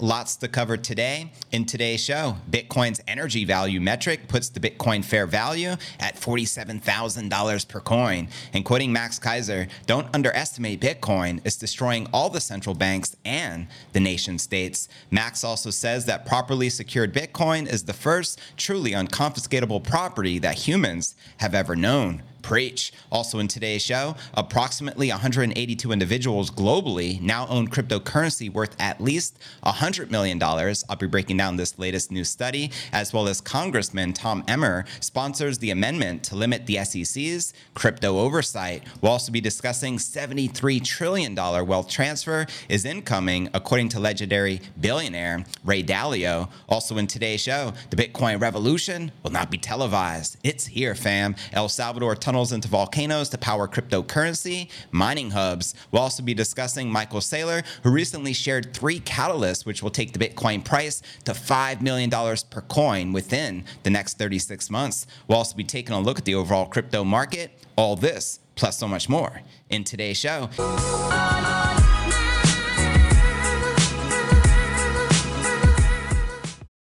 Lots to cover today. In today's show, Bitcoin's energy value metric puts the Bitcoin fair value at $47,000 per coin. And quoting Max Keiser, don't underestimate Bitcoin. It's destroying all the central banks and the nation states. Max also says that properly secured Bitcoin is the first truly unconfiscatable property that humans have ever known. Preach. Also in today's show, approximately 182 individuals globally now own cryptocurrency worth at least $100 million. I'll be breaking down this latest new study, as well as Congressman Tom Emmer sponsors the amendment to limit the SEC's crypto oversight. We'll also be discussing $73 trillion wealth transfer is incoming, according to legendary billionaire Ray Dalio. Also in today's show, the Bitcoin revolution will not be televised. It's here, fam. El Salvador tunnels into volcanoes to power cryptocurrency, mining hubs. We'll also be discussing Michael Saylor, who recently shared three catalysts which will take the Bitcoin price to $5 million per coin within the next 36 months. We'll also be taking a look at the overall crypto market. All this, plus so much more, in today's show.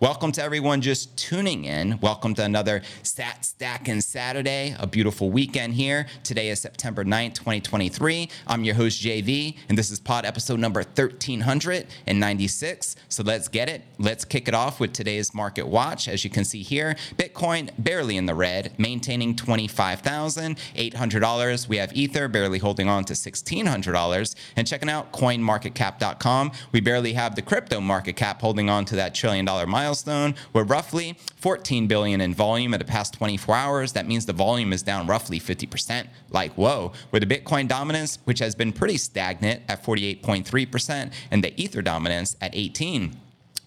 Welcome to everyone just tuning in. Welcome to another Stacking Saturday, a beautiful weekend here. Today is September 9th, 2023. I'm your host, JV, and this is pod episode number 1396. So let's get it. Let's kick it off with today's market watch. As you can see here, Bitcoin barely in the red, maintaining $25,800. We have Ether barely holding on to $1,600. And checking out coinmarketcap.com, we barely have the crypto market cap holding on to that dollar milestone. We're roughly 14 billion in volume in the past 24 hours. That means the volume is down roughly 50%. Like, whoa, with the Bitcoin dominance, which has been pretty stagnant at 48.3%, and the Ether dominance at 18.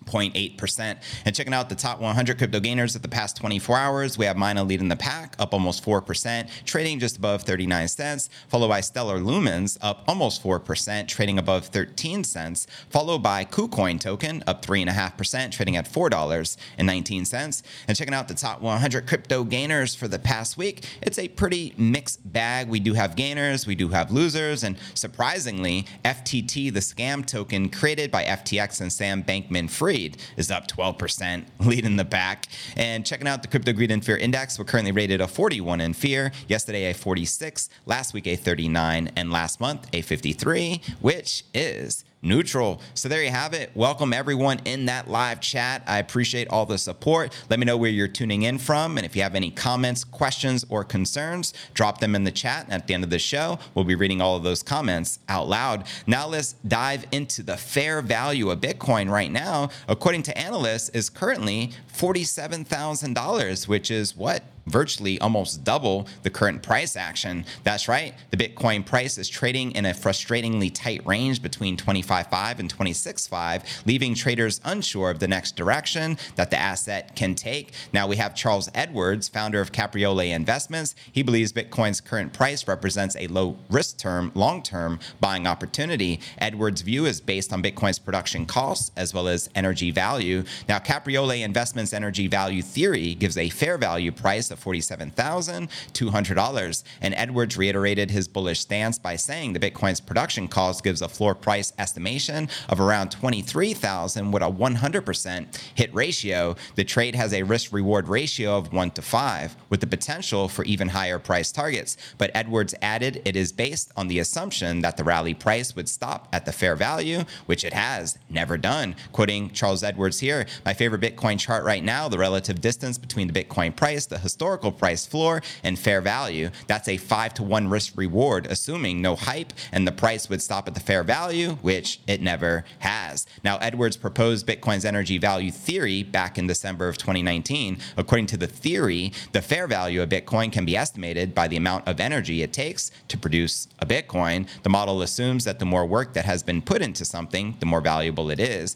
0.8%. And checking out the top 100 crypto gainers of the past 24 hours, we have Mina leading the pack, up almost 4%, trading just above 39 cents, followed by Stellar Lumens, up almost 4%, trading above 13 cents, followed by KuCoin token, up 3.5%, trading at $4.19. And checking out the top 100 crypto gainers for the past week, it's a pretty mixed bag. We do have gainers, we do have losers, and surprisingly, FTT, the scam token created by FTX and Sam Bankman Fried, is up 12%, lead in the back. And checking out the Crypto Greed and Fear Index, we're currently rated a 41 in fear. Yesterday, a 46. Last week, a 39. And last month, a 53, which is neutral. So there you have it. Welcome everyone in that live chat. I appreciate all the support. Let me know where you're tuning in from. And if you have any comments, questions, or concerns, drop them in the chat. And at the end of the show, we'll be reading all of those comments out loud. Now let's dive into the fair value of Bitcoin right now. According to analysts, is currently $47,000, which is what? Virtually almost double the current price action. That's right, the Bitcoin price is trading in a frustratingly tight range between 25.5 and 26.5, leaving traders unsure of the next direction that the asset can take. Now we have Charles Edwards, founder of Capriole Investments. He believes Bitcoin's current price represents a low risk term, long term buying opportunity. Edwards' view is based on Bitcoin's production costs as well as energy value. Now, Capriole Investments' energy value theory gives a fair value price of $47,200. And Edwards reiterated his bullish stance by saying the Bitcoin's production cost gives a floor price estimation of around 23,000 with a 100% hit ratio. The trade has a risk reward ratio of 1 to 5 with the potential for even higher price targets. But Edwards added it is based on the assumption that the rally price would stop at the fair value, which it has never done. Quoting Charles Edwards here, my favorite Bitcoin chart right now, the relative distance between the Bitcoin price, the historical price floor, and fair value. That's a 5 to 1 risk reward, assuming no hype and the price would stop at the fair value, which it never has. Now, Edwards proposed Bitcoin's energy value theory back in December of 2019. According to the theory, the fair value of Bitcoin can be estimated by the amount of energy it takes to produce a Bitcoin. The model assumes that the more work that has been put into something, the more valuable it is.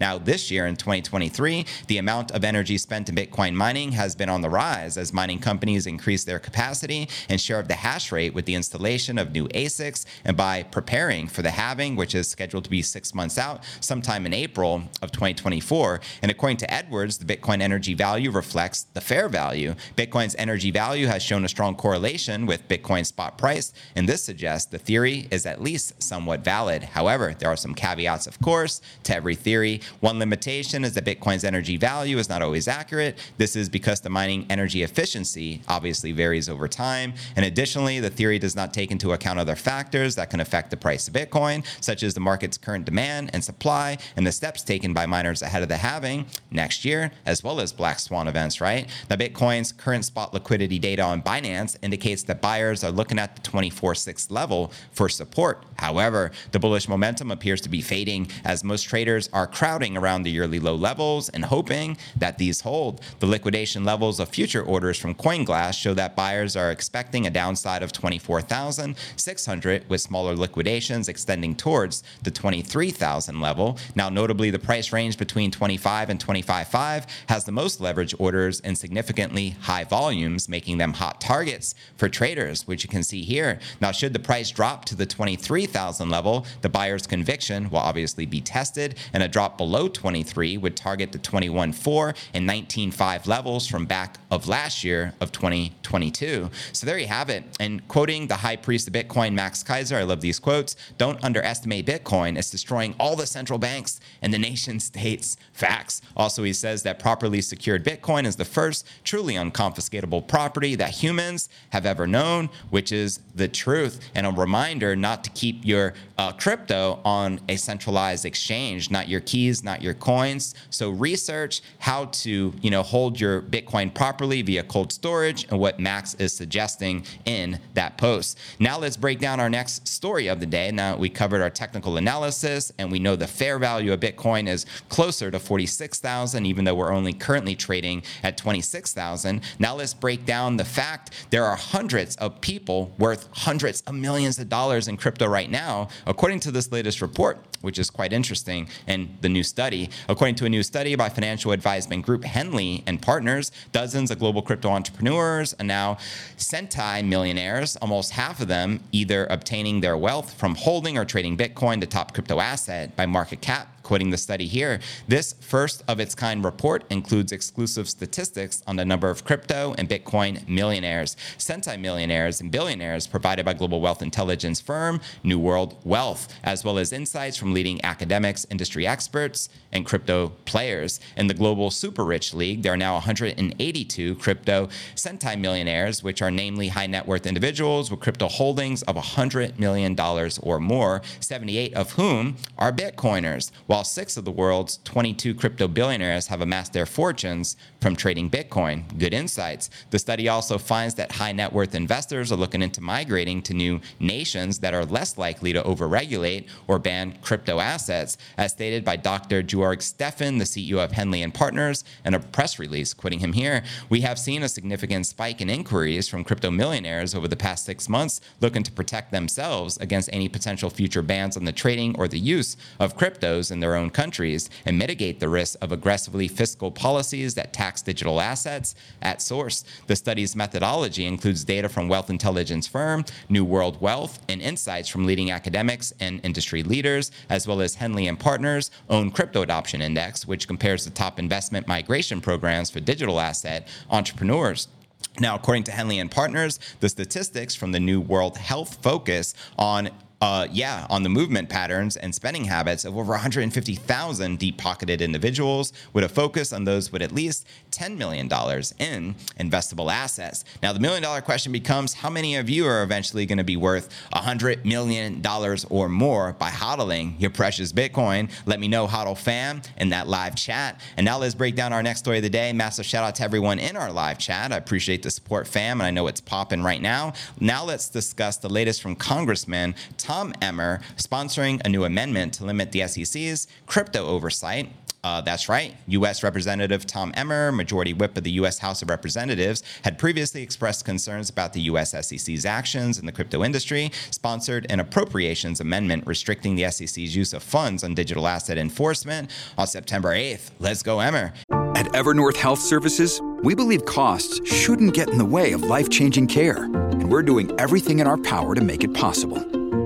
Now, this year in 2023, the amount of energy spent in Bitcoin mining has been on the rise as mining companies increase their capacity and share of the hash rate with the installation of new ASICs and by preparing for the halving, which is scheduled to be six months out, sometime in April of 2024. And according to Edwards, the Bitcoin energy value reflects the fair value. Bitcoin's energy value has shown a strong correlation with Bitcoin spot price, and this suggests the theory is at least somewhat valid. However, there are some caveats, of course, to every theory. One limitation is that Bitcoin's energy value is not always accurate. This is because the mining energy efficiency obviously varies over time. And additionally, the theory does not take into account other factors that can affect the price of Bitcoin, such as the market's current demand and supply and the steps taken by miners ahead of the halving next year, as well as black swan events, right? Now, Bitcoin's current spot liquidity data on Binance indicates that buyers are looking at the 24.6 level for support. However, the bullish momentum appears to be fading as most traders are crowding around the yearly low levels and hoping that these hold. The liquidation levels of future orders from CoinGlass show that buyers are expecting a downside of 24,600 with smaller liquidations extending towards the 23,000 level. Now, notably, the price range between 25 and 25.5 has the most leverage orders and significantly high volumes, making them hot targets for traders, which you can see here. Now, should the price drop to the 23,000 level, the buyer's conviction will obviously be tested, and a drop below 23 would target the 21.4 and 19.5 levels from back of last year of 2022. So there you have it. And quoting the high priest of Bitcoin, Max Keiser, I love these quotes don't underestimate Bitcoin. It's destroying all the central banks and the nation states. Facts. Also, he says that properly secured Bitcoin is the first truly unconfiscatable property that humans have ever known, which is the truth. And a reminder not to keep your uh, crypto on a centralized exchange, not your keys, not your coins. So research how to, you know, hold your Bitcoin properly via cold storage and what Max is suggesting in that post. Now let's break down our next story of the day. Now we covered our technical analysis and we know the fair value of Bitcoin is closer to 46,000 even though we're only currently trading at 26,000. Now let's break down the fact there are hundreds of people worth hundreds of millions of dollars in crypto right now according to this latest report, which is quite interesting and the new study. According to a new study by financial advisement group Henley and Partners, dozens of global crypto entrepreneurs are now centi millionaires, almost half of them either obtaining their wealth from holding or trading Bitcoin, the top crypto asset, by market cap quoting the study here. This first of its kind report includes exclusive statistics on the number of crypto and Bitcoin millionaires, centi millionaires, and billionaires provided by global wealth intelligence firm New World Wealth, as well as insights from leading academics, industry experts, and crypto players. In the Global Super Rich League, there are now 182 crypto centi millionaires, which are namely high net worth individuals with crypto holdings of $100 million or more, 78 of whom are Bitcoiners. While while six of the world's 22 crypto billionaires have amassed their fortunes from trading Bitcoin. Good insights. The study also finds that high net worth investors are looking into migrating to new nations that are less likely to overregulate or ban crypto assets, as stated by Dr. Juerg Steffen, the CEO of Henley and Partners, in a press release. Quoting him here, we have seen a significant spike in inquiries from crypto millionaires over the past six months looking to protect themselves against any potential future bans on the trading or the use of cryptos in their own countries and mitigate the risk of aggressively fiscal policies that tax digital assets at source. The study's methodology includes data from wealth intelligence firm New World Wealth and insights from leading academics and industry leaders, as well as Henley and Partners' own crypto adoption index, which compares the top investment migration programs for digital asset entrepreneurs. Now, according to Henley and Partners, the statistics from the New World Wealth focus on uh, yeah, on the movement patterns and spending habits of over 150,000 deep pocketed individuals with a focus on those with at least $10 million in investable assets. Now, the million dollar question becomes how many of you are eventually going to be worth $100 million or more by hodling your precious Bitcoin? Let me know, HODL fam, in that live chat. And now let's break down our next story of the day. Massive shout out to everyone in our live chat. I appreciate the support, fam, and I know it's popping right now. Now let's discuss the latest from Congressman Tom. Tom Emmer sponsoring a new amendment to limit the SEC's crypto oversight. Uh, that's right. U.S. Representative Tom Emmer, Majority Whip of the U.S. House of Representatives, had previously expressed concerns about the U.S. SEC's actions in the crypto industry, sponsored an appropriations amendment restricting the SEC's use of funds on digital asset enforcement on September 8th. Let's go, Emmer. At Evernorth Health Services, we believe costs shouldn't get in the way of life changing care, and we're doing everything in our power to make it possible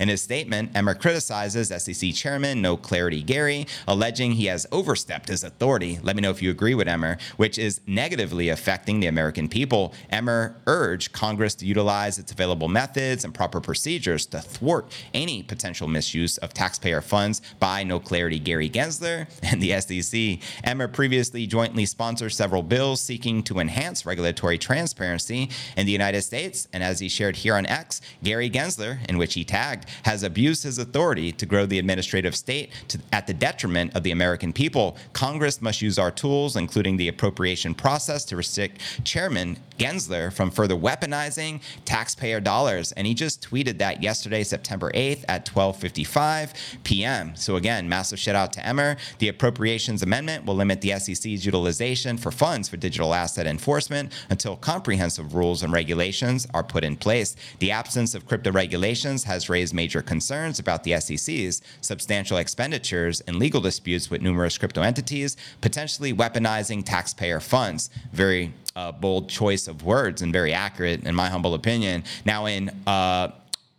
In his statement, Emmer criticizes SEC Chairman No Clarity Gary, alleging he has overstepped his authority. Let me know if you agree with Emmer, which is negatively affecting the American people. Emmer urged Congress to utilize its available methods and proper procedures to thwart any potential misuse of taxpayer funds by No Clarity Gary Gensler and the SEC. Emmer previously jointly sponsored several bills seeking to enhance regulatory transparency in the United States. And as he shared here on X, Gary Gensler, in which he tagged, has abused his authority to grow the administrative state to, at the detriment of the American people. Congress must use our tools, including the appropriation process, to restrict Chairman Gensler from further weaponizing taxpayer dollars. And he just tweeted that yesterday, September 8th at 12:55 p.m. So again, massive shout out to Emmer. The appropriations amendment will limit the SEC's utilization for funds for digital asset enforcement until comprehensive rules and regulations are put in place. The absence of crypto regulations has raised major concerns about the SEC's substantial expenditures and legal disputes with numerous crypto entities, potentially weaponizing taxpayer funds. Very uh, bold choice of words and very accurate, in my humble opinion. Now, in uh,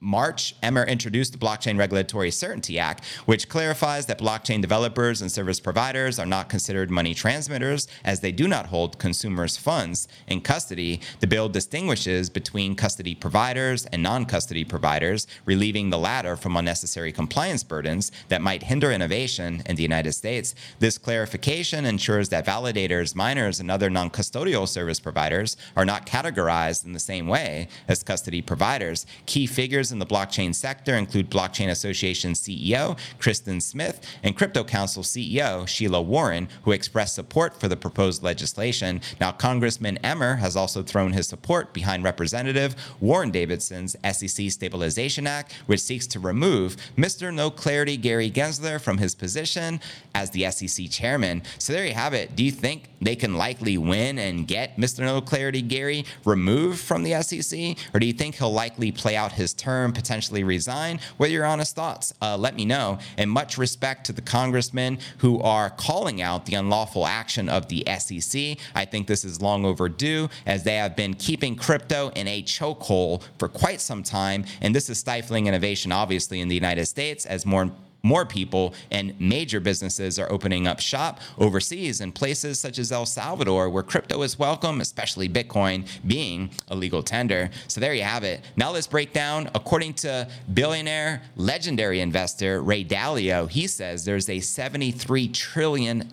March, Emmer introduced the Blockchain Regulatory Certainty Act, which clarifies that blockchain developers and service providers are not considered money transmitters as they do not hold consumers' funds in custody. The bill distinguishes between custody providers and non custody providers, relieving the latter from unnecessary compliance burdens that might hinder innovation in the United States. This clarification ensures that validators, miners, and other non custodial service providers are not categorized in the same way as custody providers. Key figures in the blockchain sector include Blockchain Association CEO Kristen Smith and Crypto Council CEO Sheila Warren, who expressed support for the proposed legislation. Now, Congressman Emmer has also thrown his support behind Representative Warren Davidson's SEC Stabilization Act, which seeks to remove Mr. No Clarity Gary Gensler from his position as the SEC chairman. So there you have it. Do you think they can likely win and get Mr. No Clarity Gary removed from the SEC? Or do you think he'll likely play out his term? Term, potentially resign? What are your honest thoughts? Uh, let me know. And much respect to the congressmen who are calling out the unlawful action of the SEC. I think this is long overdue as they have been keeping crypto in a chokehold for quite some time. And this is stifling innovation, obviously, in the United States as more more people and major businesses are opening up shop overseas in places such as El Salvador, where crypto is welcome, especially Bitcoin being a legal tender. So there you have it. Now let's break down. According to billionaire, legendary investor Ray Dalio, he says there's a $73 trillion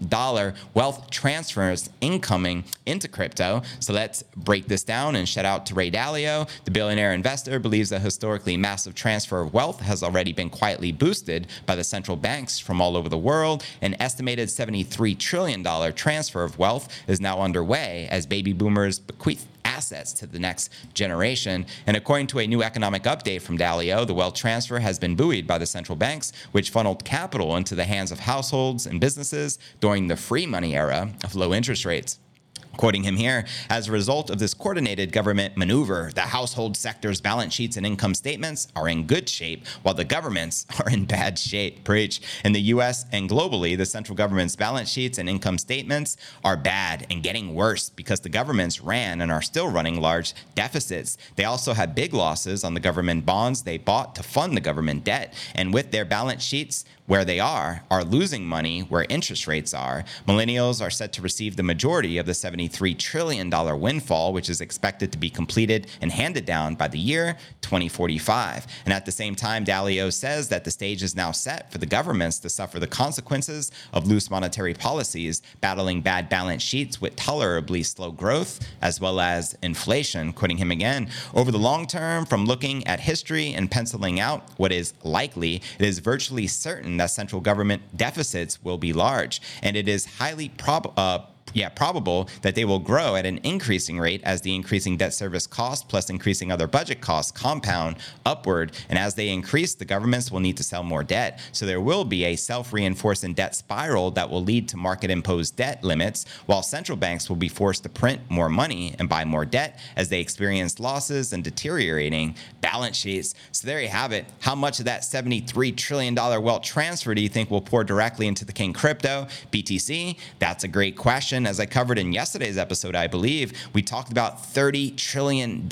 wealth transfers incoming into crypto. So let's break this down and shout out to Ray Dalio. The billionaire investor believes a historically massive transfer of wealth has already been quietly boosted by the central banks from all over the world. An estimated $73 trillion transfer of wealth is now underway as baby boomers bequeath assets to the next generation. And according to a new economic update from Dalio, the wealth transfer has been buoyed by the central banks, which funneled capital into the hands of households and businesses during the free money era of low interest rates. Quoting him here, as a result of this coordinated government maneuver, the household sector's balance sheets and income statements are in good shape, while the government's are in bad shape. Preach. In the US and globally, the central government's balance sheets and income statements are bad and getting worse because the governments ran and are still running large deficits. They also had big losses on the government bonds they bought to fund the government debt. And with their balance sheets where they are, are losing money where interest rates are. Millennials are set to receive the majority of the $73 trillion windfall, which is expected to be completed and handed down by the year 2045. And at the same time, Dalio says that the stage is now set for the governments to suffer the consequences of loose monetary policies, battling bad balance sheets with tolerably slow growth, as well as inflation. Quoting him again, over the long term, from looking at history and penciling out what is likely, it is virtually certain that central government deficits will be large, and it is highly prob- Uh, yeah, probable that they will grow at an increasing rate as the increasing debt service cost plus increasing other budget costs compound upward. And as they increase, the governments will need to sell more debt. So there will be a self reinforcing debt spiral that will lead to market imposed debt limits, while central banks will be forced to print more money and buy more debt as they experience losses and deteriorating balance sheets. So there you have it. How much of that $73 trillion wealth transfer do you think will pour directly into the King crypto, BTC? That's a great question as I covered in yesterday's episode, I believe, we talked about $30 trillion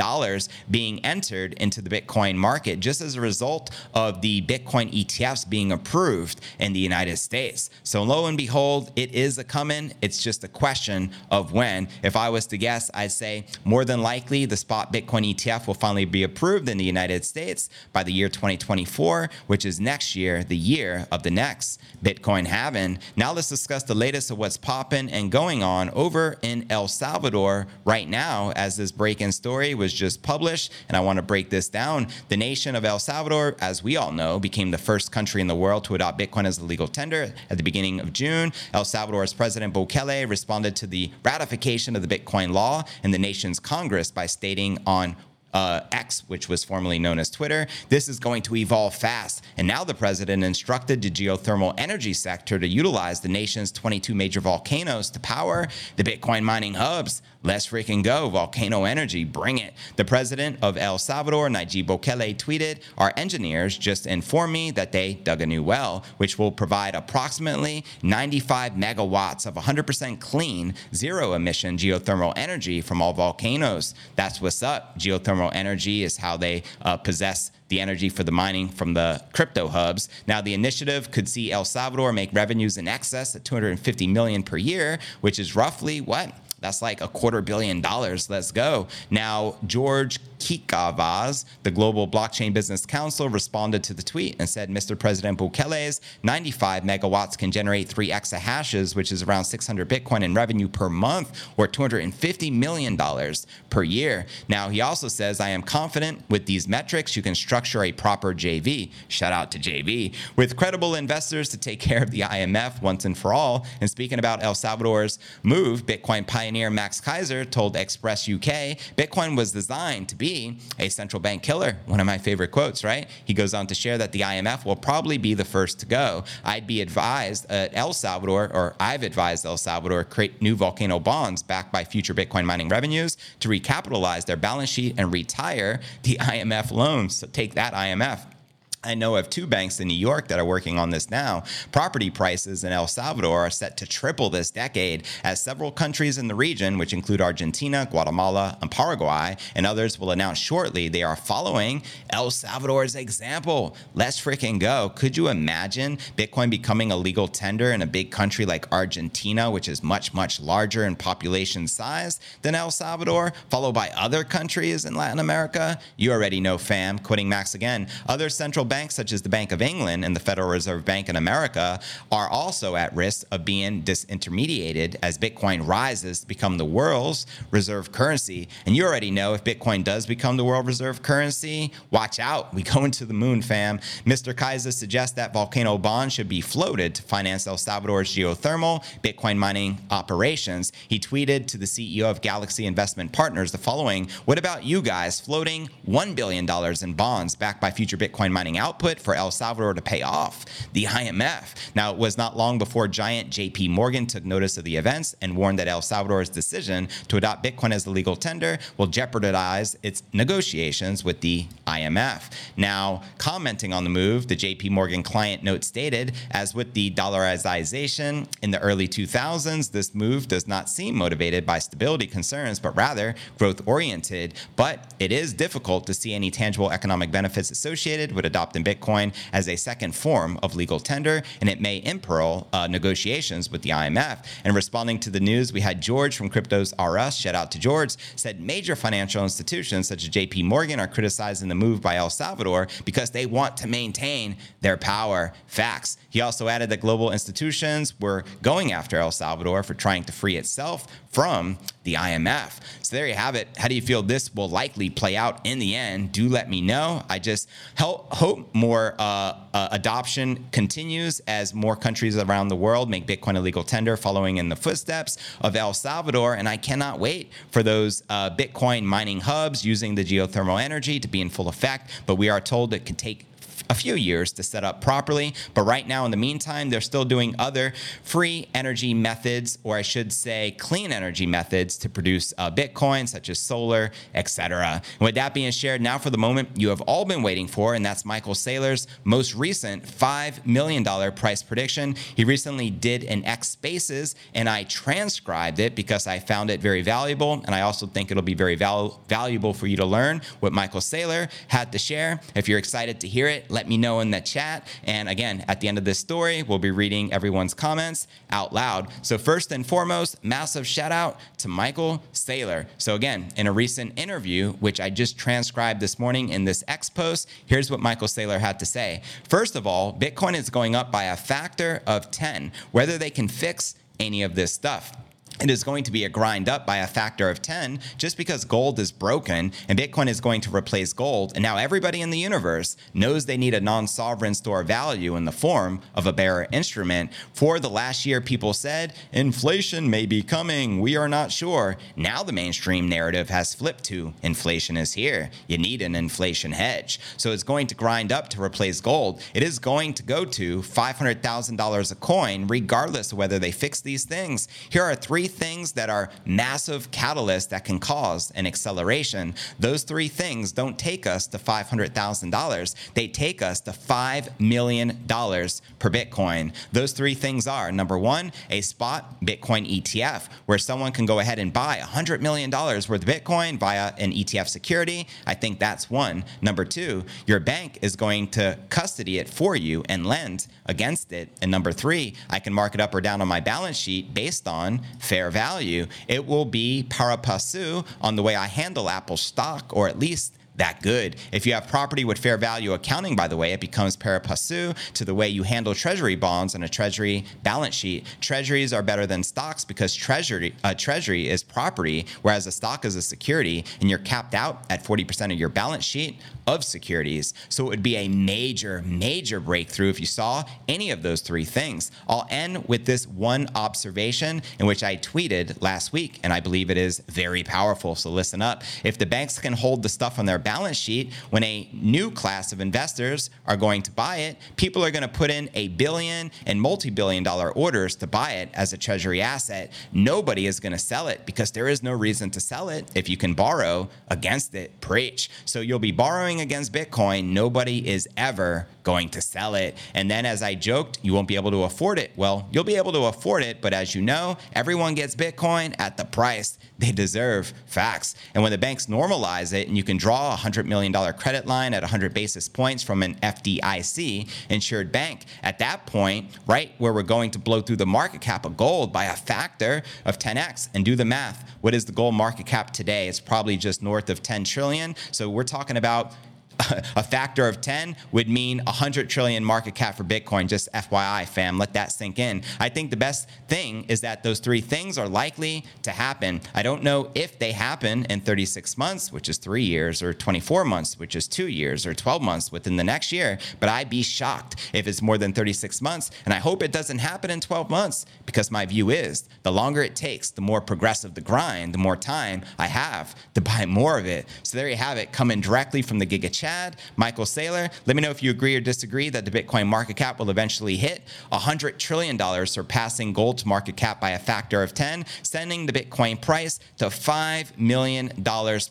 being entered into the Bitcoin market just as a result of the Bitcoin ETFs being approved in the United States. So, lo and behold, it is a coming. It's just a question of when. If I was to guess, I'd say more than likely the spot Bitcoin ETF will finally be approved in the United States by the year 2024, which is next year, the year of the next Bitcoin halving. Now, let's discuss the latest of what's popping and going going on over in El Salvador right now as this break in story was just published. And I want to break this down. The nation of El Salvador, as we all know, became the first country in the world to adopt Bitcoin as a legal tender at the beginning of June. El Salvador's President Bukele responded to the ratification of the Bitcoin law in the nation's Congress by stating on uh, X, which was formerly known as Twitter. This is going to evolve fast. And now the president instructed the geothermal energy sector to utilize the nation's 22 major volcanoes to power the Bitcoin mining hubs. Let's freaking go. Volcano energy, bring it. The president of El Salvador, Nayib Bukele, tweeted Our engineers just informed me that they dug a new well, which will provide approximately 95 megawatts of 100% clean, zero emission geothermal energy from all volcanoes. That's what's up. Geothermal energy is how they uh, possess the energy for the mining from the crypto hubs. Now, the initiative could see El Salvador make revenues in excess of 250 million per year, which is roughly what that's like a quarter billion dollars. Let's go. Now, George Kikvadze, the Global Blockchain Business Council, responded to the tweet and said Mr. President Bukele's 95 megawatts can generate three exahashes, which is around 600 Bitcoin in revenue per month or $250 million per year. Now, he also says, I am confident with these metrics, you can structure a proper JV. Shout out to JV with credible investors to take care of the IMF once and for all. And speaking about El Salvador's move, Bitcoin pioneer Max Keiser told Express UK Bitcoin was designed to be a central bank killer. One of my favorite quotes, right? He goes on to share that the IMF will probably be the first to go. I'd be advised at El Salvador, or I've advised El Salvador, create new volcano bonds backed by future Bitcoin mining revenues to recapitalize their balance sheet and retire the IMF loans. So take that IMF. I know of two banks in New York that are working on this now. Property prices in El Salvador are set to triple this decade as several countries in the region, which include Argentina, Guatemala, and Paraguay, and others will announce shortly they are following El Salvador's example. Let's freaking go. Could you imagine Bitcoin becoming a legal tender in a big country like Argentina, which is much, much larger in population size than El Salvador, followed by other countries in Latin America? You already know, fam. Quitting Max again, other central banks banks such as the Bank of England and the Federal Reserve Bank in America are also at risk of being disintermediated as Bitcoin rises to become the world's reserve currency. And you already know if Bitcoin does become the world reserve currency, watch out. We go into the moon, fam. Mr. Keiser suggests that volcano bonds should be floated to finance El Salvador's geothermal Bitcoin mining operations. He tweeted to the CEO of Galaxy Investment Partners the following What about you guys floating $1 billion in bonds backed by future Bitcoin mining output for El Salvador to pay off the IMF. Now, it was not long before giant JP Morgan took notice of the events and warned that El Salvador's decision to adopt Bitcoin as the legal tender will jeopardize its negotiations with the IMF. Now, commenting on the move, the JP Morgan client note stated, as with the dollarization in the early 2000s, this move does not seem motivated by stability concerns, but rather growth oriented. But it is difficult to see any tangible economic benefits associated with adopting in Bitcoin as a second form of legal tender, and it may imperil uh, negotiations with the IMF. And responding to the news, we had George from CryptosRUs, shout out to George, said major financial institutions such as JP Morgan are criticizing the move by El Salvador because they want to maintain their power. Facts. He also added that global institutions were going after El Salvador for trying to free itself from the IMF. So there you have it. How do you feel this will likely play out in the end? Do let me know. I just hope more uh, uh, adoption continues as more countries around the world make Bitcoin a legal tender, following in the footsteps of El Salvador. And I cannot wait for those uh, Bitcoin mining hubs using the geothermal energy to be in full effect. But we are told it can take a few years to set up properly. But right now, in the meantime, they're still doing other free energy methods, or I should say, clean energy methods to produce uh, Bitcoin, such as solar, etc. With that being shared, now for the moment you have all been waiting for, and that's Michael Saylor's most recent $5 million price prediction. He recently did an X Spaces, and I transcribed it because I found it very valuable, and I also think it'll be very val- valuable for you to learn what Michael Saylor had to share. If you're excited to hear it, let me know in the chat. And again, at the end of this story, we'll be reading everyone's comments out loud. So, first and foremost, massive shout out to Michael Saylor. So, again, in a recent interview, which I just transcribed this morning in this X post, here's what Michael Saylor had to say. First of all, Bitcoin is going up by a factor of 10, whether they can fix any of this stuff it is going to be a grind up by a factor of 10 just because gold is broken and Bitcoin is going to replace gold. And now everybody in the universe knows they need a non sovereign store of value in the form of a bearer instrument. For the last year, people said inflation may be coming. We are not sure. Now the mainstream narrative has flipped to inflation is here. You need an inflation hedge. So it's going to grind up to replace gold. It is going to go to $500,000 a coin, regardless of whether they fix these things. Here are three three things that are massive catalysts that can cause an acceleration. Those three things don't take us to $500,000. They take us to $5 million per Bitcoin. Those three things are number one, a spot Bitcoin ETF, where someone can go ahead and buy $100 million worth of Bitcoin via an ETF security. I think that's one. Number two, your bank is going to custody it for you and lend against it. And number three, I can mark it up or down on my balance sheet based on fair fair value, it will be pari passu on the way I handle Apple stock, or at least that good. If you have property with fair value accounting, by the way, it becomes pari passu to the way you handle treasury bonds on a treasury balance sheet. Treasuries are better than stocks because treasury a treasury is property, whereas a stock is a security, and you're capped out at 40% of your balance sheet of securities. So it would be a major, major breakthrough if you saw any of those three things. I'll end with this one observation in which I tweeted last week, and I believe it is very powerful. So listen up. If the banks can hold the stuff on their balance sheet, when a new class of investors are going to buy it, people are going to put in a billion and multi billion dollar orders to buy it as a treasury asset. Nobody is going to sell it because there is no reason to sell it if you can borrow against it. Preach. So you'll be borrowing against Bitcoin. Nobody is ever going to sell it. And then, as I joked, you won't be able to afford it. Well, you'll be able to afford it, but as you know, everyone gets Bitcoin at the price they deserve. Facts. And when the banks normalize it and you can draw a $100 million credit line at 100 basis points from an FDIC insured bank, at that point, right where we're going to blow through the market cap of gold by a factor of 10x and do the math. What is the gold market cap today? It's probably just north of 10 trillion. So we're talking about a factor of 10 would mean 100 trillion market cap for Bitcoin. Just FYI, fam, let that sink in. I think the best thing is that those three things are likely to happen. I don't know if they happen in 36 months, which is three years, or 24 months, which is two years, or 12 months within the next year, but I'd be shocked if it's more than 36 months. And I hope it doesn't happen in 12 months because my view is the longer it takes, the more progressive the grind, the more time I have to buy more of it. So there you have it, coming directly from the Giga Chad, Michael Saylor. Let me know if you agree or disagree that the Bitcoin market cap will eventually hit $100 trillion, surpassing gold's market cap by a factor of 10, sending the Bitcoin price to $5 million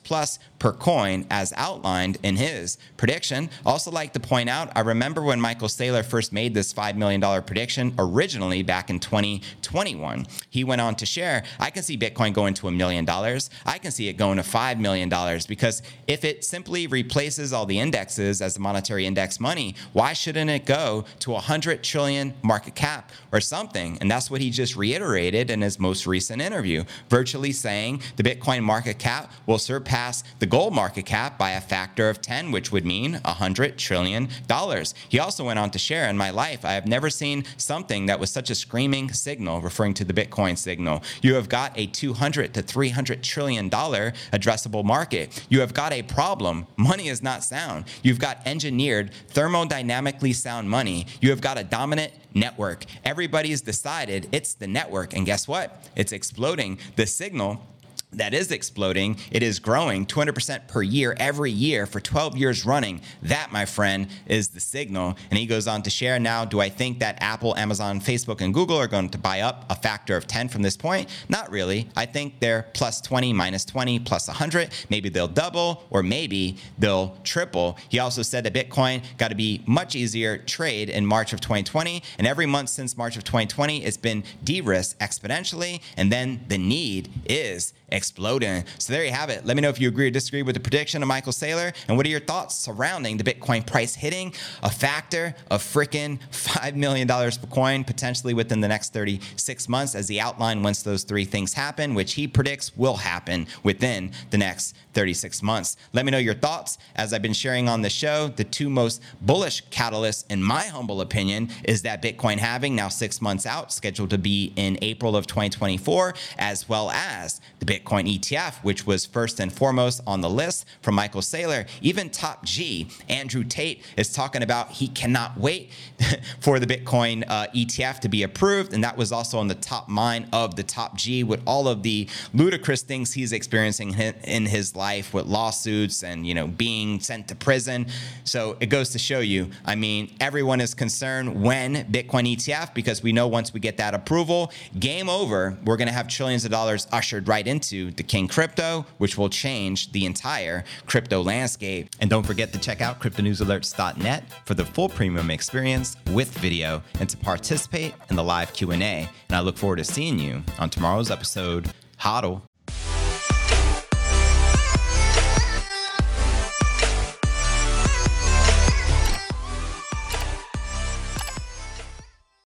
plus per coin, as outlined in his prediction. Also, like to point out, I remember when Michael Saylor first made this $5 million prediction originally back in 2021. He went on to share, I can see Bitcoin going to a million dollars. I can see it going to $5 million because if it simply replaces all the indexes as the monetary index money, why shouldn't it go to a 100 trillion market cap or something? And that's what he just reiterated in his most recent interview, virtually saying the Bitcoin market cap will surpass the gold market cap by a factor of 10, which would mean 100 trillion dollars. He also went on to share, in my life, I have never seen something that was such a screaming signal, referring to the Bitcoin signal. You have got a 200 to 300 trillion dollar addressable market. You have got a problem. Money is not sound. You've got engineered, thermodynamically sound money. You have got a dominant network. Everybody's decided it's the network. And guess what? It's exploding. The signal that is exploding. It is growing 200% per year every year for 12 years running. That, my friend, is the signal. And he goes on to share now do I think that Apple, Amazon, Facebook, and Google are going to buy up a factor of 10 from this point? Not really. I think they're plus 20, minus 20, plus 100. Maybe they'll double or maybe they'll triple. He also said that Bitcoin got to be much easier trade in March of 2020. And every month since March of 2020, it's been de risked exponentially. And then the need is exploding. So there you have it. Let me know if you agree or disagree with the prediction of Michael Saylor and what are your thoughts surrounding the Bitcoin price hitting a factor of freaking $5 million per coin potentially within the next 36 months as he outlined once those three things happen, which he predicts will happen within the next 36 months. Let me know your thoughts. As I've been sharing on the show, the two most bullish catalysts, in my humble opinion, is that Bitcoin halving now six months out, scheduled to be in April of 2024, as well as the Bitcoin ETF, which was first and foremost on the list from Michael Saylor. Even Top G, Andrew Tate, is talking about he cannot wait for the Bitcoin uh, ETF to be approved. And that was also on the top mind of the Top G with all of the ludicrous things he's experiencing in his life with lawsuits and, you know, being sent to prison. So it goes to show you, I mean, everyone is concerned when Bitcoin ETF, because we know once we get that approval, game over, we're going to have trillions of dollars ushered right into into the King Crypto, which will change the entire crypto landscape. And don't forget to check out cryptonewsalerts.net for the full premium experience with video and to participate in the live Q&A. And I look forward to seeing you on tomorrow's episode. Hodl.